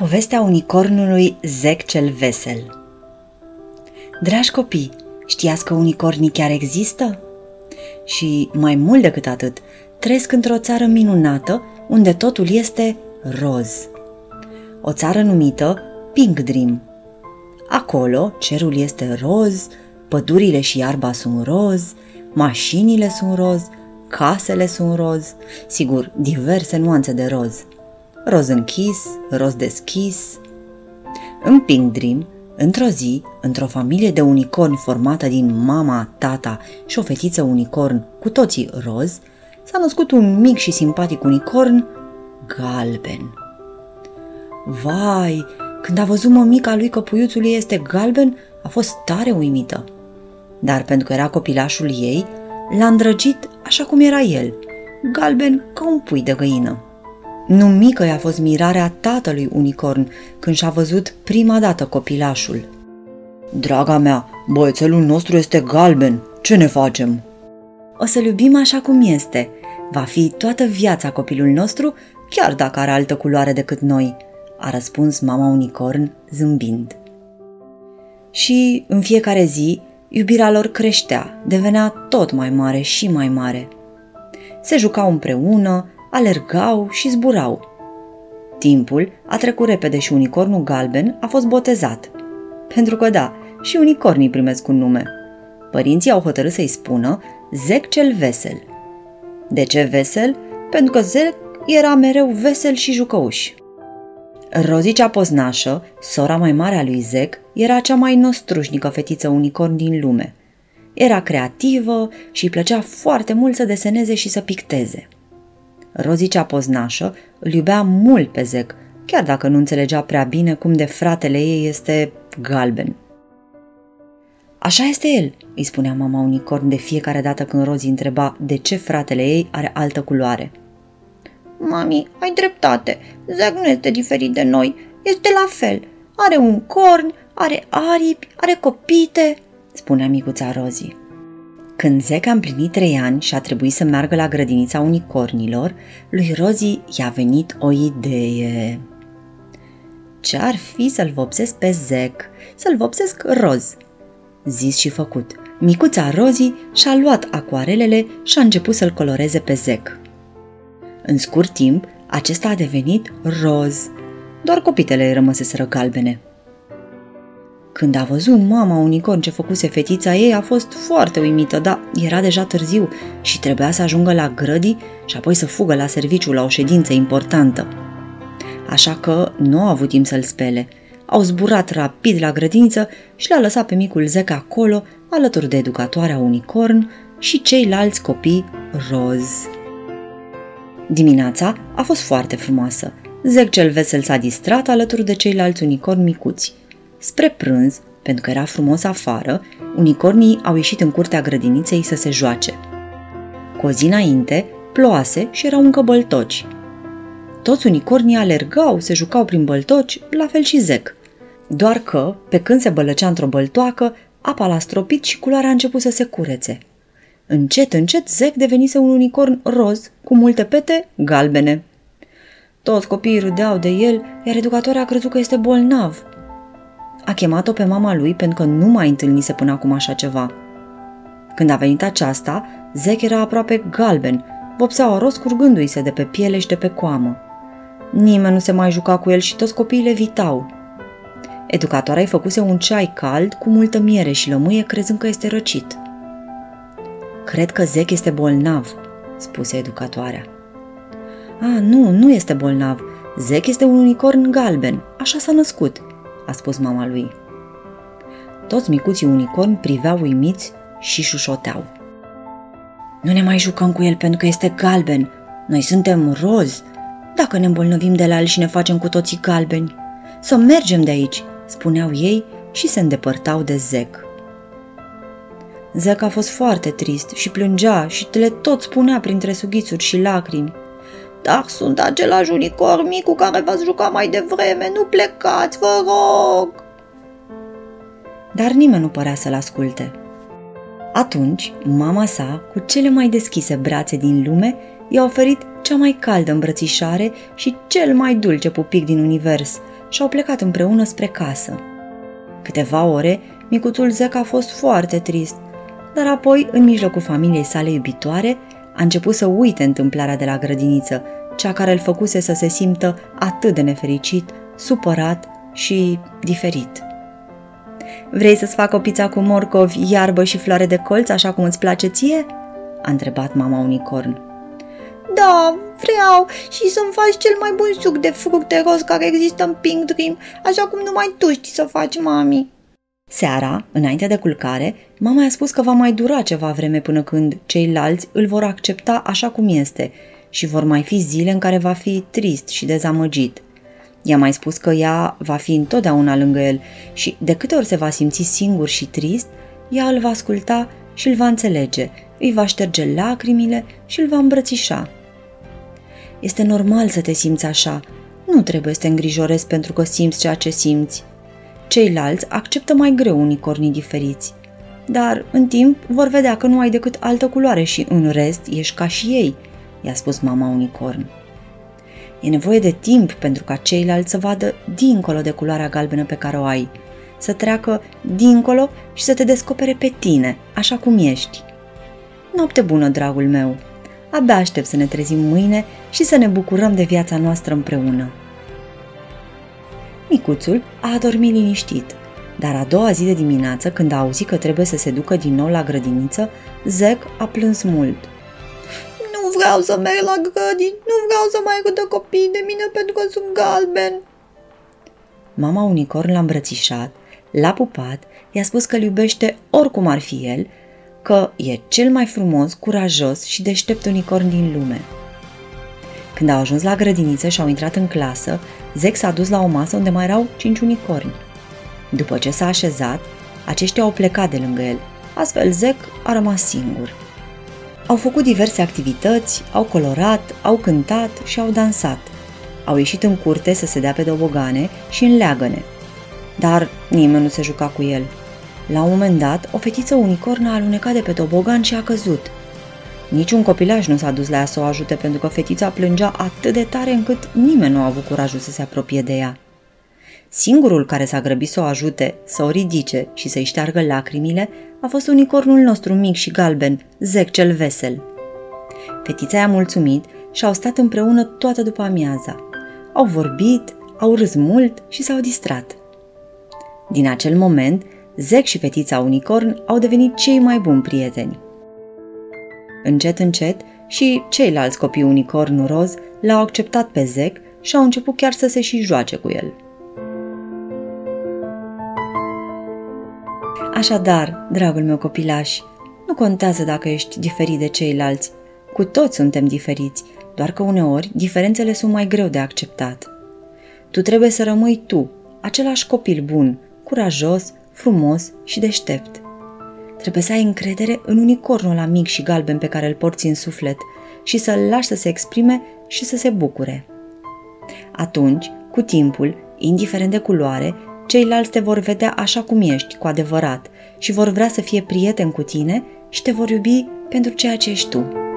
Povestea unicornului Zec cel Vesel Dragi copii, știați că unicornii chiar există? Și mai mult decât atât, trăiesc într-o țară minunată unde totul este roz. O țară numită Pink Dream. Acolo cerul este roz, pădurile și iarba sunt roz, mașinile sunt roz, casele sunt roz, sigur, diverse nuanțe de roz – roz închis, roz deschis. În Pink Dream, într-o zi, într-o familie de unicorni formată din mama, tata și o fetiță unicorn, cu toții roz, s-a născut un mic și simpatic unicorn galben. Vai, când a văzut mămica lui că puiuțul ei este galben, a fost tare uimită. Dar pentru că era copilașul ei, l-a îndrăgit așa cum era el, galben ca un pui de găină. Nu mică i-a fost mirarea tatălui unicorn când și-a văzut prima dată copilașul. Draga mea, băiețelul nostru este galben, ce ne facem? O să-l iubim așa cum este. Va fi toată viața copilul nostru, chiar dacă are altă culoare decât noi, a răspuns mama unicorn zâmbind. Și în fiecare zi, iubirea lor creștea, devenea tot mai mare și mai mare. Se jucau împreună, alergau și zburau. Timpul a trecut repede și unicornul galben a fost botezat. Pentru că da, și unicornii primesc un nume. Părinții au hotărât să-i spună Zec cel vesel. De ce vesel? Pentru că Zec era mereu vesel și jucăuș. Rozi cea poznașă, sora mai mare a lui Zec, era cea mai nostrușnică fetiță unicorn din lume. Era creativă și îi plăcea foarte mult să deseneze și să picteze – Rozicea poznașă îl iubea mult pe Zec, chiar dacă nu înțelegea prea bine cum de fratele ei este galben. Așa este el, îi spunea mama unicorn de fiecare dată când Rozi întreba de ce fratele ei are altă culoare. Mami, ai dreptate, Zec nu este diferit de noi, este la fel. Are un corn, are aripi, are copite, spunea micuța Rozi. Când Zec a împlinit trei ani și a trebuit să meargă la grădinița unicornilor, lui Rozi i-a venit o idee. Ce-ar fi să-l vopsesc pe Zec, să-l vopsesc roz? Zis și făcut. Micuța Rozi și-a luat acuarelele și a început să-l coloreze pe Zec. În scurt timp, acesta a devenit roz. Doar copitele rămăseseră galbene. Când a văzut mama unicorn ce făcuse fetița ei, a fost foarte uimită, dar era deja târziu și trebuia să ajungă la grădii și apoi să fugă la serviciu la o ședință importantă. Așa că nu a avut timp să-l spele. Au zburat rapid la grădiniță și l-a lăsat pe micul Zec acolo, alături de educatoarea unicorn și ceilalți copii roz. Dimineața a fost foarte frumoasă. Zec cel vesel s-a distrat alături de ceilalți unicorni micuți – Spre prânz, pentru că era frumos afară, unicornii au ieșit în curtea grădiniței să se joace. Cu o zi înainte, ploase și erau încă băltoci. Toți unicornii alergau, se jucau prin băltoci, la fel și Zec. Doar că, pe când se bălăcea într-o băltoacă, apa l-a stropit și culoarea a început să se curețe. Încet, încet, Zec devenise un unicorn roz, cu multe pete galbene. Toți copiii râdeau de el, iar educatoarea a crezut că este bolnav – a chemat-o pe mama lui pentru că nu mai întâlnise până acum așa ceva. Când a venit aceasta, Zec era aproape galben, vopsea roz curgându-i se de pe piele și de pe coamă. Nimeni nu se mai juca cu el și toți copiii vitau. Educatoarea îi făcuse un ceai cald cu multă miere și lămâie crezând că este răcit. Cred că Zec este bolnav, spuse educatoarea. A, nu, nu este bolnav. Zec este un unicorn galben, așa s-a născut a spus mama lui. Toți micuții unicorni priveau uimiți și șușoteau. Nu ne mai jucăm cu el pentru că este galben. Noi suntem roz. Dacă ne îmbolnăvim de la el și ne facem cu toții galbeni. Să mergem de aici, spuneau ei și se îndepărtau de Zec. Zec a fost foarte trist și plângea și le tot spunea printre sughițuri și lacrimi. Dar sunt același unicorn cu care v-ați jucat mai devreme, nu plecați, vă rog! Dar nimeni nu părea să-l asculte. Atunci, mama sa, cu cele mai deschise brațe din lume, i-a oferit cea mai caldă îmbrățișare și cel mai dulce pupic din univers, și au plecat împreună spre casă. Câteva ore, micuțul Zec a fost foarte trist, dar apoi, în mijlocul familiei sale iubitoare, a început să uite întâmplarea de la grădiniță, cea care îl făcuse să se simtă atât de nefericit, supărat și diferit. Vrei să-ți fac o pizza cu morcovi, iarbă și floare de colț, așa cum îți place ție?" a întrebat mama unicorn. Da, vreau și să-mi faci cel mai bun suc de fructe roz care există în Pink Dream, așa cum numai tu știi să faci, mami. Seara, înainte de culcare, mama i-a spus că va mai dura ceva vreme până când ceilalți îl vor accepta așa cum este și vor mai fi zile în care va fi trist și dezamăgit. I-a mai spus că ea va fi întotdeauna lângă el și de câte ori se va simți singur și trist, ea îl va asculta și îl va înțelege, îi va șterge lacrimile și îl va îmbrățișa. Este normal să te simți așa. Nu trebuie să te îngrijorezi pentru că simți ceea ce simți. Ceilalți acceptă mai greu unicornii diferiți. Dar, în timp, vor vedea că nu ai decât altă culoare și, în rest, ești ca și ei, i-a spus mama unicorn. E nevoie de timp pentru ca ceilalți să vadă dincolo de culoarea galbenă pe care o ai, să treacă dincolo și să te descopere pe tine, așa cum ești. Noapte bună, dragul meu! Abia aștept să ne trezim mâine și să ne bucurăm de viața noastră împreună. Micuțul a adormit liniștit, dar a doua zi de dimineață, când a auzit că trebuie să se ducă din nou la grădiniță, Zec a plâns mult. Nu vreau să merg la grădini, nu vreau să mai râdă copiii de mine pentru că sunt galben. Mama unicorn l-a îmbrățișat, l-a pupat, i-a spus că îl iubește oricum ar fi el că e cel mai frumos, curajos și deștept unicorn din lume. Când au ajuns la grădiniță și au intrat în clasă, Zec s-a dus la o masă unde mai erau cinci unicorni. După ce s-a așezat, aceștia au plecat de lângă el, astfel Zec a rămas singur. Au făcut diverse activități, au colorat, au cântat și au dansat. Au ieșit în curte să se dea pe dobogane și în leagăne. Dar nimeni nu se juca cu el – la un moment dat, o fetiță unicorn a alunecat de pe tobogan și a căzut. Niciun copilaj nu s-a dus la ea să o ajute pentru că fetița plângea atât de tare încât nimeni nu a avut curajul să se apropie de ea. Singurul care s-a grăbit să o ajute, să o ridice și să-i șteargă lacrimile a fost unicornul nostru mic și galben, Zec cel vesel. Fetița i-a mulțumit și au stat împreună toată după amiaza. Au vorbit, au râs mult și s-au distrat. Din acel moment, Zec și fetița unicorn au devenit cei mai buni prieteni. Încet, încet, și ceilalți copii unicorn roz l-au acceptat pe Zec și au început chiar să se și joace cu el. Așadar, dragul meu copilaș, nu contează dacă ești diferit de ceilalți. Cu toți suntem diferiți, doar că uneori diferențele sunt mai greu de acceptat. Tu trebuie să rămâi tu, același copil bun, curajos, frumos și deștept. Trebuie să ai încredere în unicornul ăla mic și galben pe care îl porți în suflet și să-l lași să se exprime și să se bucure. Atunci, cu timpul, indiferent de culoare, ceilalți te vor vedea așa cum ești, cu adevărat, și vor vrea să fie prieteni cu tine și te vor iubi pentru ceea ce ești tu.